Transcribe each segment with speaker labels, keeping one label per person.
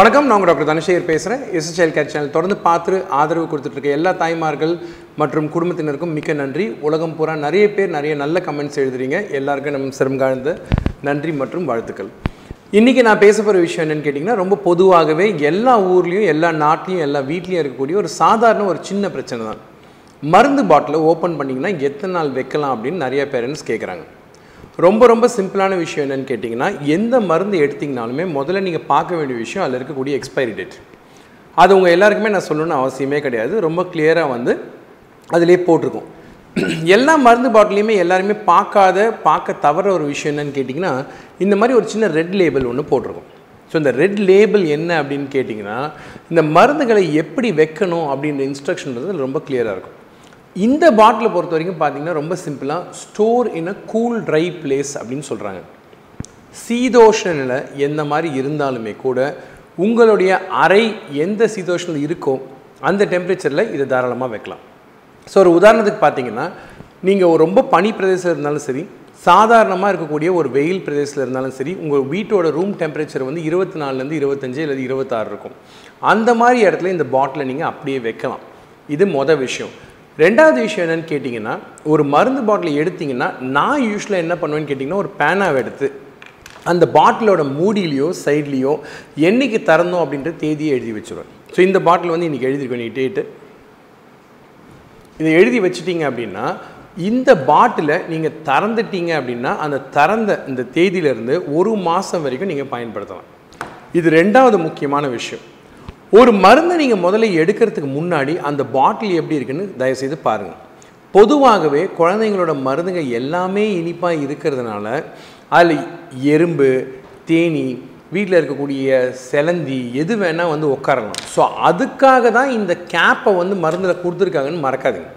Speaker 1: வணக்கம் நான் உங்கள் டாக்டர் தனசேகர் பேசுகிறேன் எஸ்எஸ்எல் கேர் சேனல் தொடர்ந்து பார்த்து ஆதரவு கொடுத்துட்ருக்க எல்லா தாய்மார்கள் மற்றும் குடும்பத்தினருக்கும் மிக்க நன்றி. உலகம் பூரா நிறைய பேர் நிறைய நல்ல கமெண்ட்ஸ் எழுதுறீங்க. எல்லாருக்கும் நம்ம சிரம் காழ்ந்த நன்றி மற்றும் வாழ்த்துக்கள். இன்றைக்கி நான் பேச போகிற விஷயம் என்னென்னு கேட்டிங்கன்னா ரொம்ப பொதுவாகவே எல்லா ஊர்லேயும் எல்லா நாட்டிலையும் எல்லா வீட்லேயும் இருக்கக்கூடிய ஒரு சாதாரண ஒரு சின்ன பிரச்சனை தான். மருந்து பாட்டிலை ஓப்பன் பண்ணிங்கன்னா எத்தனை நாள் வைக்கலாம் அப்படின்னு நிறைய பேரண்ட்ஸ் கேட்குறாங்க ரொம்ப ரொம்ப சிம்பிளான விஷயம் என்னென்னு கேட்டிங்கன்னா எந்த மருந்து எடுத்திங்கனாலுமே முதல்ல நீங்கள் பார்க்க வேண்டிய விஷயம் அதில் இருக்கக்கூடிய எக்ஸ்பைரி டேட் அது உங்கள் எல்லாருக்குமே நான் சொல்லணும்னு அவசியமே கிடையாது. ரொம்ப கிளியராக வந்து அதிலே போட்டிருக்கும். எல்லா மருந்து பாட்டிலையுமே எல்லாருமே பார்க்காத பார்க்க தவற ஒரு விஷயம் என்னென்னு கேட்டிங்கன்னா இந்த மாதிரி ஒரு சின்ன ரெட் லேபிள் ஒன்று போட்டிருக்கும். ஸோ இந்த ரெட் லேபிள் என்ன அப்படின்னு கேட்டிங்கன்னா இந்த மருந்துகளை எப்படி வைக்கணும் அப்படின்ற இன்ஸ்ட்ரக்ஷன்றது ரொம்ப கிளியராக இருக்கும். இந்த பாட்டிலை பொறுத்த வரைக்கும் பார்த்தீங்கன்னா ரொம்ப சிம்பிளாக store in a cool dry place அப்படின்னு சொல்கிறாங்க சீதோஷ நிலை எந்த மாதிரி இருந்தாலுமே கூட உங்களுடைய அறை எந்த சீதோஷ்ணில் இருக்கோ அந்த டெம்பரேச்சரில் இதை தாராளமாக வைக்கலாம். ஸோ ஒரு உதாரணத்துக்கு பார்த்தீங்கன்னா நீங்கள் ஒரு ரொம்ப பனி பிரதேசம் இருந்தாலும் சரி சாதாரணமாக இருக்கக்கூடிய ஒரு வெயில் பிரதேசத்தில் இருந்தாலும் சரி உங்கள் வீட்டோட ரூம் டெம்பரேச்சர் வந்து இருபத்தி நாலுலேருந்து இருபத்தஞ்சு அல்லது இருபத்தாறு இருக்கும். அந்த மாதிரி இடத்துல இந்த பாட்டிலை நீங்கள் அப்படியே வைக்கலாம். இது மொதல் விஷயம். ரெண்டாவது விஷயம் என்னன்னு கேட்டிங்கன்னா ஒரு மருந்து பாட்டில் எடுத்திங்கன்னா நான் யூஸ்வலாக என்ன பண்ணுவேன்னு கேட்டிங்கன்னா ஒரு பேனாவை எடுத்து அந்த பாட்டிலோட மூடியிலையோ சைட்லேயோ என்னைக்கு திறந்தோம் அப்படின்ற தேதியை எழுதி வச்சுருவேன். ஸோ இந்த பாட்டில் வந்து இன்றைக்கி எழுதிருக்கேன் நீ டேட்டு இதை எழுதி வச்சுட்டிங்க அப்படின்னா இந்த பாட்டிலை நீங்கள் திறந்துட்டீங்க அப்படின்னா அந்த திறந்த இந்த தேதியிலேருந்து ஒரு மாதம் வரைக்கும் நீங்கள் பயன்படுத்தலாம். இது ரெண்டாவது முக்கியமான விஷயம். ஒரு மருந்தை நீங்கள் முதல்ல எடுக்கிறதுக்கு முன்னாடி அந்த பாட்டில் எப்படி இருக்குன்னு தயவுசெய்து பாருங்கள் பொதுவாகவே குழந்தைங்களோட மருந்துங்க எல்லாமே இனிப்பாக இருக்கிறதுனால அதில் எறும்பு தேனி வீட்டில் இருக்கக்கூடிய செலந்தி எது வேணால் வந்து உட்காரலாம் ஸோ அதுக்காக தான் இந்த கேப்பை வந்து மருந்தில் கொடுத்துருக்காங்கன்னு மறக்காதுங்க.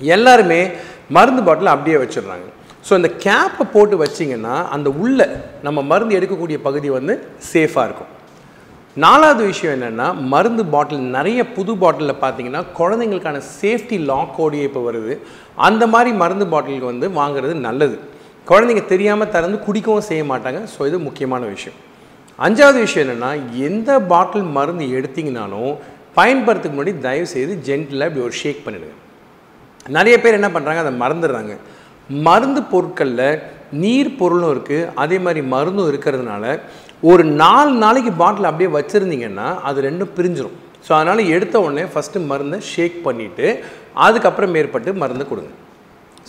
Speaker 1: எல்லாருமே மருந்து பாட்டில் அப்படியே வச்சிடுறாங்க. ஸோ அந்த கேப்பை போட்டு வச்சிங்கன்னா அந்த உள்ள நம்ம மருந்து எடுக்கக்கூடிய பகுதி வந்து சேஃபாக இருக்கும். நாலாவது விஷயம் என்னென்னா மருந்து பாட்டில் நிறைய புது பாட்டிலில் பார்த்தீங்கன்னா குழந்தைங்களுக்கான சேஃப்டி லாக்கோடைய இப்போ வருது. அந்த மாதிரி மருந்து பாட்டிலுக்கு வந்து வாங்குறது நல்லது. குழந்தைங்க தெரியாமல் திறந்து குடிக்கவும் செய்ய மாட்டாங்க. ஸோ இது முக்கியமான விஷயம். அஞ்சாவது விஷயம் என்னென்னா எந்த பாட்டில் மருந்து எடுத்தீங்கனாலும் பயன்படுத்துக்கு முன்னாடி தயவு செய்து ஜென்டிலாக இப்படி ஒரு ஷேக் பண்ணிடுங்க. நிறைய பேர் என்ன பண்ணுறாங்க அதை மறந்துடுறாங்க. மருந்து பொருட்களில் நீர் பொருளும் இருக்குது அதே மாதிரி மருந்தும் இருக்கிறதுனால ஒரு நாலு நாளைக்கு பாட்டில் அப்படியே வச்சுருந்தீங்கன்னா அது ரெண்டும் பிரிஞ்சிடும் ஸோ அதனால் எடுத்த உடனே ஃபஸ்ட்டு மருந்தை ஷேக் பண்ணிவிட்டு அதுக்கப்புறம் மேற்பட்டு மருந்து கொடுங்க.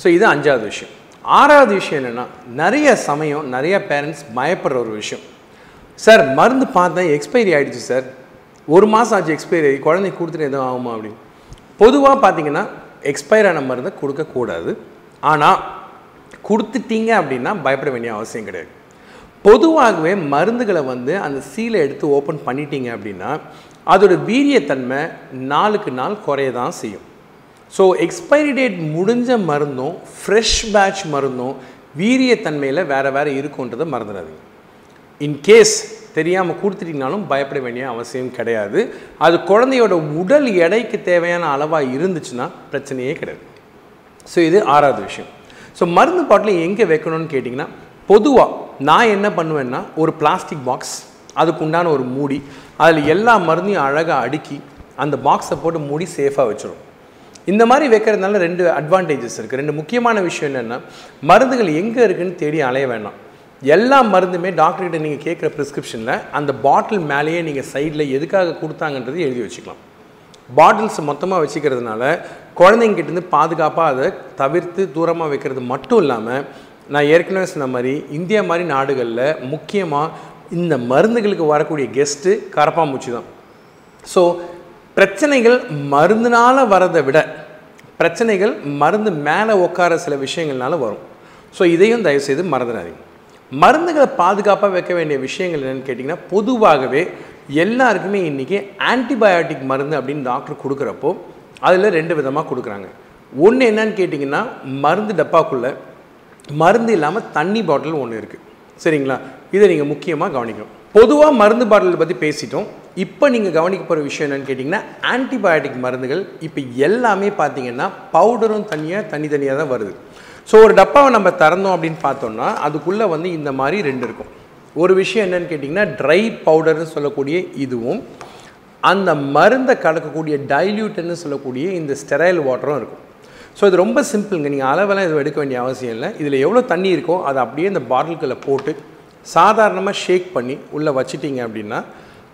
Speaker 1: ஸோ இது அஞ்சாவது விஷயம். ஆறாவது விஷயம் என்னென்னா நிறைய சமயம் நிறைய பேரண்ட்ஸ் பயப்படுற ஒரு விஷயம். சார் மருந்து பார்த்தேன் எக்ஸ்பைரி ஆகிடுச்சு சார் ஒரு மாதம் ஆச்சு எக்ஸ்பைரி ஆகி குழந்தைக்கு கொடுத்துட்டு எதுவும் ஆகுமா அப்படின்னு. பொதுவாக பார்த்தீங்கன்னா எக்ஸ்பயர் ஆன மருந்தை கொடுக்கக்கூடாது. ஆனால் கொடுத்துட்டீங்க அப்படின்னா பயப்பட வேண்டிய அவசியம் கிடையாது. பொதுவாகவே மருந்துகளை வந்து அந்த சீலை எடுத்து ஓப்பன் பண்ணிட்டீங்க அப்படின்னா அதோட வீரியத்தன்மை நாளுக்கு நாள் குறைய தான் செய்யும். ஸோ எக்ஸ்பைரி டேட் முடிஞ்ச மருந்தும் ஃப்ரெஷ் பேட்ச் மருந்தும் வீரியத்தன்மையில் வேறு வேறு இருக்குன்றதை மறந்துடாதீங்க. இன்கேஸ் தெரியாமல் கொடுத்துட்டீங்கனாலும் பயப்பட வேண்டிய அவசியம் கிடையாது. அது குழந்தையோட உடல் எடைக்கு தேவையான அளவாக இருந்துச்சுன்னா பிரச்சனையே கிடையாது. ஸோ இது ஆறாவது விஷயம். ஸோ மருந்து பாட்டில் எங்கே வைக்கணும்னு கேட்டிங்கன்னா பொதுவாக நான் என்ன பண்ணுவேன்னா ஒரு பிளாஸ்டிக் பாக்ஸ் அதுக்கு உண்டான ஒரு மூடி அதில் எல்லா மருந்தையும் அழகாக அடுக்கி அந்த பாக்ஸை போட்டு மூடி சேஃபாக வச்சிடும் இந்த மாதிரி வைக்கிறதுனால ரெண்டு அட்வான்டேஜஸ் இருக்குது ரெண்டு முக்கியமான விஷயம் என்னென்னா மருந்துகள் எங்கே இருக்குதுன்னு தேடி அலைய வேண்டாம் எல்லா மருந்துமே டாக்டர்கிட்ட நீங்கள் கேட்குற ப்ரிஸ்கிரிப்ஷனில் அந்த பாட்டில் மேலேயே நீங்கள் சைடில் எதுக்காக கொடுத்தாங்கன்றது எழுதி வச்சுக்கலாம். பாட்டில்ஸ் மொத்தமாக வச்சுக்கிறதுனால குழந்தைங்கிட்டேருந்து பாதுகாப்பாக அதை தவிர்த்து தூரமாக வைக்கிறது மட்டும் இல்லாமல் நான் ஏற்கனவே சொன்ன மாதிரி இந்தியா மாதிரி நாடுகளில் முக்கியமாக இந்த மருந்துகளுக்கு வரக்கூடிய கெஸ்ட்டு கரப்பாம்பூச்சி தான். ஸோ பிரச்சனைகள் மருந்துனால் வரதை விட பிரச்சனைகள் மருந்து மேலே உட்கார சில விஷயங்கள்னால வரும். ஸோ இதையும் தயவுசெய்து மறந்துடாதீங்க. மருந்துகளை பாதுகாப்பாக வைக்க வேண்டிய விஷயங்கள் என்னென்னு கேட்டிங்கன்னா பொதுவாகவே எல்லாருக்குமே இன்றைக்கி ஆன்டிபயோட்டிக் மருந்து அப்படின்னு டாக்டர் கொடுக்குறப்போ அதில் ரெண்டு விதமாக கொடுக்குறாங்க. ஒன்று என்னன்னு கேட்டிங்கன்னா மருந்து டப்பாக்குள்ளே மருந்து இல்லாமல் தண்ணி பாட்டில் ஒன்று இருக்குது சரிங்களா? இதை நீங்கள் முக்கியமாக கவனிக்கணும். பொதுவாக மருந்து பாட்டில் பற்றி பேசிட்டோம். இப்போ நீங்கள் கவனிக்க போகிற விஷயம் என்னென்னு கேட்டிங்கன்னா ஆன்டிபயோட்டிக் மருந்துகள் இப்போ எல்லாமே பார்த்தீங்கன்னா பவுடரும் தனியாக தனித்தனியாக தான் வருது. ஸோ ஒரு டப்பாவை நம்ம திறந்தோம் அப்படின்னு பார்த்தோம்னா அதுக்குள்ளே வந்து இந்த மாதிரி ரெண்டு இருக்கும். ஒரு விஷயம் என்னன்னு கேட்டிங்கன்னா ட்ரை பவுடர்னு சொல்லக்கூடிய இதுவும் அந்த மருந்தை கலக்கக்கூடிய டைல்யூட்டுன்னு சொல்லக்கூடிய இந்த ஸ்டெரைல் வாட்டரும் இருக்கும். ஸோ இது ரொம்ப சிம்பிளுங்க நீங்கள் அளவெல்லாம் இது எடுக்க வேண்டிய அவசியம் இல்லை. இதில் எவ்வளோ தண்ணி இருக்கோ அதை அப்படியே இந்த பாட்டில்களை போட்டு சாதாரணமாக ஷேக் பண்ணி உள்ளே வச்சிட்டிங்க அப்படின்னா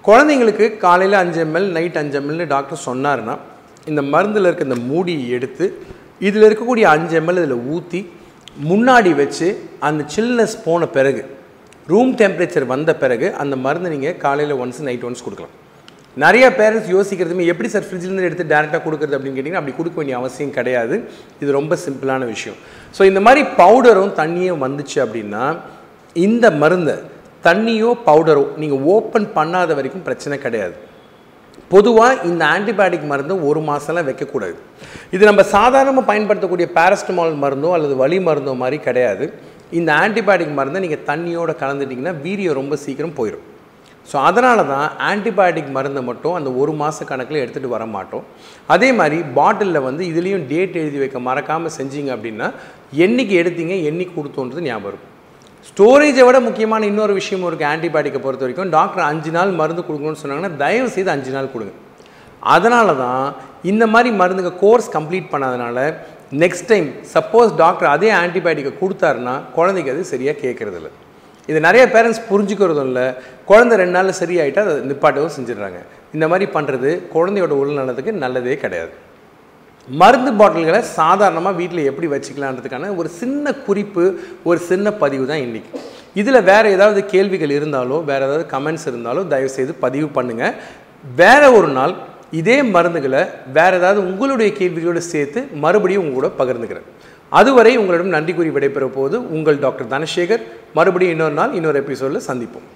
Speaker 1: குழந்தைங்களுக்கு காலையில் அஞ்சு எம்எல் நைட் அஞ்சு எம்எல்னு டாக்டர் சொன்னாருன்னா இந்த மருந்தில் இருக்க இந்த மூடியை எடுத்து இதில் இருக்கக்கூடிய அஞ்சு எம்எல் இதில் ஊற்றி முன்னாடி வச்சு அந்த சில்னஸ் போன பிறகு ரூம் டெம்பரேச்சர் வந்த பிறகு அந்த மருந்து நீங்கள் காலையில் ஒன்ஸ் நைட் ஒன்ஸ் கொடுக்கலாம். நிறைய பேரண்ட்ஸ் யோசிக்கிறதுமே எப்படி சார் ஃப்ரிட்ஜ்லேருந்து எடுத்து டேரெக்டாக கொடுக்குறது அப்படின்னு கேட்டிங்கன்னா அப்படி கொடுக்க வேண்டிய அவசியம் கிடையாது. இது ரொம்ப சிம்பிளான விஷயம். ஸோ இந்த மாதிரி பவுடரும் தண்ணியும் வந்துச்சு அப்படின்னா இந்த மருந்தை தண்ணியோ பவுடரோ நீங்கள் ஓப்பன் பண்ணாத வரைக்கும் பிரச்சனை கிடையாது. பொதுவாக இந்த ஆன்டிபயோட்டிக் மருந்து ஒரு மாதம்லாம் வைக்கக்கூடாது. இது நம்ம சாதாரணமாக பயன்படுத்தக்கூடிய பேரஸ்டமால் மருந்தோ அல்லது வலி மருந்தோ மாதிரி கிடையாது. இந்த ஆன்டிபயோட்டிக் மருந்தை நீங்கள் தண்ணியோடு கலந்துட்டிங்கன்னா வீரியம் ரொம்ப சீக்கிரம் போயிடும் ஸோ அதனால தான் ஆன்டிபயோட்டிக் மருந்தை மட்டும் அந்த ஒரு மாத கணக்கில் எடுத்துகிட்டு வர மாட்டோம். அதே மாதிரி பாட்டிலில் வந்து இதுலேயும் டேட் எழுதி வைக்க மறக்காமல் செஞ்சீங்க அப்படின்னா என்னைக்கு எடுத்தீங்க என்னைக்கு கொடுத்தோன்றது ஞாபகம் இருக்கும். ஸ்டோரேஜை விட முக்கியமான இன்னொரு விஷயமும் இருக்குது ஆன்டிபயோட்டிக்கை பொறுத்த வரைக்கும். டாக்டர் அஞ்சு நாள் மருந்து கொடுக்கணும்னு சொன்னாங்கன்னா தயவு செய்து அஞ்சு நாள் கொடுங்க. அதனால தான் இந்த மாதிரி மருந்துங்க கோர்ஸ் கம்ப்ளீட் பண்ணாதனால நெக்ஸ்ட் டைம் சப்போஸ் டாக்டர் அதே ஆன்டிபயோட்டிக்கை கொடுத்தாருன்னா குழந்தைக்கு அது சரியாக கேட்குறதில்ல. இது நிறைய பேரண்ட்ஸ் புரிஞ்சுக்கிறதும் இல்லை. குழந்தை ரெண்டு நாளில் சரியாயிட்டா அதை நிப்பாட்டவும் செஞ்சிடுறாங்க. இந்த மாதிரி பண்ணுறது குழந்தையோட உடல்நலத்துக்கு நல்லதே கிடையாது. மருந்து பாட்டில்களை சாதாரணமாக வீட்டில் எப்படி வச்சுக்கலான்றதுக்கான ஒரு சின்ன குறிப்பு ஒரு சின்ன பதிவு தான் இன்றைக்கி இதில் வேறு ஏதாவது கேள்விகள் இருந்தாலோ வேறு ஏதாவது கமெண்ட்ஸ் இருந்தாலோ தயவுசெய்து பதிவு பண்ணுங்கள் வேறு ஒரு நாள் இதே மருந்துகளை வேறு ஏதாவது உங்களுடைய கேள்விகளோடு சேர்த்து மறுபடியும் உங்களோட கூட பகிர்ந்துக்கிறேன். அதுவரை உங்களிடம் நன்றி கூறி விடைபெற போது உங்கள் டாக்டர் தனசேகர் மறுபடியும் இன்னொரு நாள் இன்னொரு எபிசோடில் சந்திப்போம்.